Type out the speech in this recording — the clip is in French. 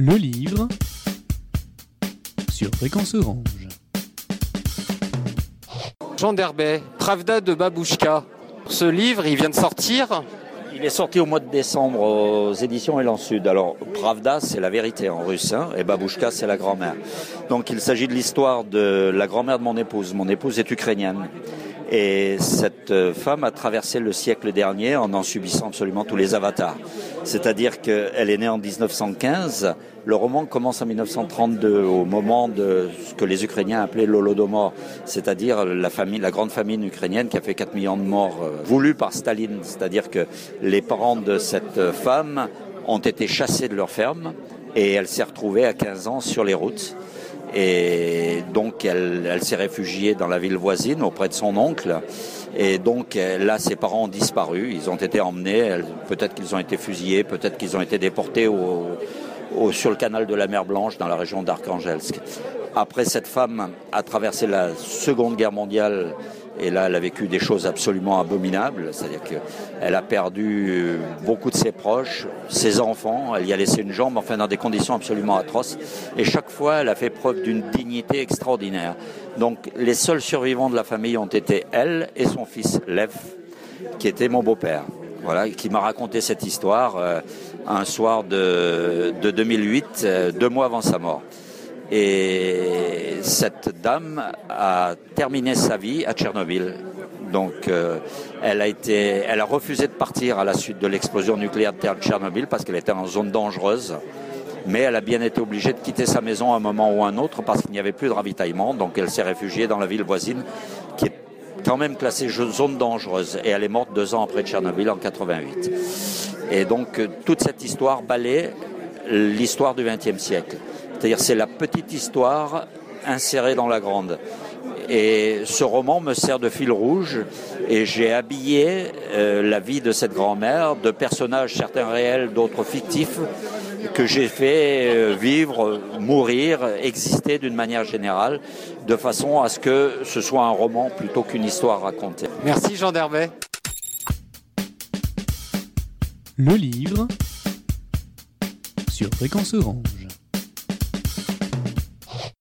Le livre sur Fréquence Orange. Jean Derbet, Pravda de Babouchka. Ce livre, il vient de sortir. Il est sorti au mois de décembre aux éditions Élan Sud. Alors, Pravda, c'est la vérité en russe, hein, et Babouchka, c'est la grand-mère. Donc, il s'agit de l'histoire de la grand-mère de mon épouse. Mon épouse est ukrainienne. Et cette femme a traversé le siècle dernier en en subissant absolument tous les avatars. C'est-à-dire qu'elle est née en 1915. Le roman commence en 1932, au moment de ce que les Ukrainiens appelaient l'Holodomor, c'est-à-dire la la grande famine ukrainienne qui a fait 4 millions de morts euh, voulus par Staline. C'est-à-dire que les parents de cette femme ont été chassés de leur ferme et elle s'est retrouvée à 15 ans sur les routes. Et donc, elle, s'est réfugiée dans la ville voisine auprès de son oncle. Et donc, là, ses parents ont disparu. Ils ont été emmenés. Peut-être qu'ils ont été fusillés, peut-être qu'ils ont été déportés sur le canal de la mer Blanche, dans la région d'Arkhangelsk. Après, cette femme a traversé la Seconde Guerre mondiale et là, elle a vécu des choses absolument abominables. C'est-à-dire qu'elle a perdu beaucoup de ses proches, ses enfants. Elle y a laissé une jambe, enfin, dans des conditions absolument atroces. Et chaque fois, elle a fait preuve d'une dignité extraordinaire. Donc, les seuls survivants de la famille ont été elle et son fils, Lev, qui était mon beau-père. Voilà, qui m'a raconté cette histoire euh, un soir de, de 2008, euh, deux mois avant sa mort. Et cette dame a terminé sa vie à Tchernobyl. Donc, euh, elle a refusé de partir à la suite de l'explosion nucléaire de Tchernobyl parce qu'elle était en zone dangereuse. Mais elle a bien été obligée de quitter sa maison à un moment ou un autre parce qu'il n'y avait plus de ravitaillement. Donc, elle s'est réfugiée dans la ville voisine qui est quand même classée zone dangereuse. Et elle est morte deux ans après Tchernobyl en 88. Et donc, toute cette histoire balaie l'histoire du XXe siècle. C'est-à-dire c'est la petite histoire insérée dans la grande. Et ce roman me sert de fil rouge et j'ai habillé euh, la vie de cette grand-mère de personnages certains réels, d'autres fictifs que j'ai fait euh, vivre, mourir, exister d'une manière générale de façon à ce que ce soit un roman plutôt qu'une histoire racontée. Merci Jean Derbet. Le livre sur Fréquence Orange.